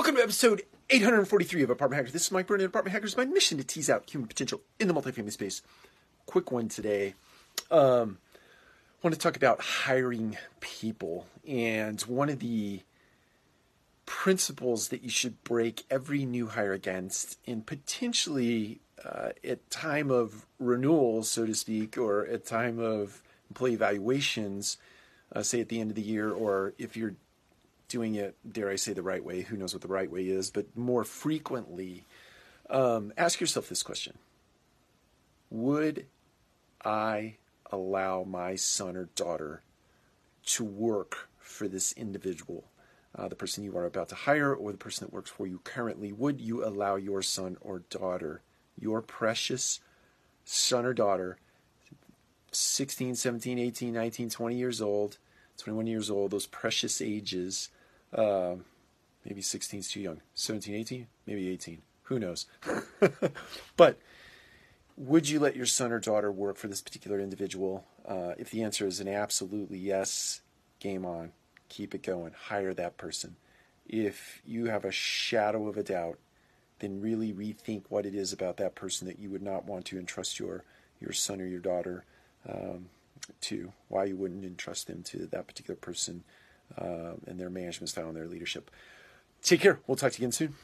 Welcome to episode 843 of Apartment Hackers. This is Mike Burnett, Apartment Hackers. My mission to tease out human potential in the multifamily space. Quick one today. Um, want to talk about hiring people, and one of the principles that you should break every new hire against, and potentially uh, at time of renewal, so to speak, or at time of employee evaluations, uh, say at the end of the year, or if you're doing it, dare I say, the right way. Who knows what the right way is? But more frequently, um, ask yourself this question Would I allow my son or daughter to work for this individual? Uh, the person you are about to hire or the person that works for you currently, would you allow your son or daughter, your precious son or daughter, 16, 17, 18, 19, 20 years old, 21 years old, those precious ages, uh, maybe 16 is too young. 17, 18, maybe 18. Who knows? but would you let your son or daughter work for this particular individual? Uh, if the answer is an absolutely yes, game on. Keep it going. Hire that person. If you have a shadow of a doubt, then really rethink what it is about that person that you would not want to entrust your your son or your daughter um, to. Why you wouldn't entrust them to that particular person uh, and their management style and their leadership. Take care. We'll talk to you again soon.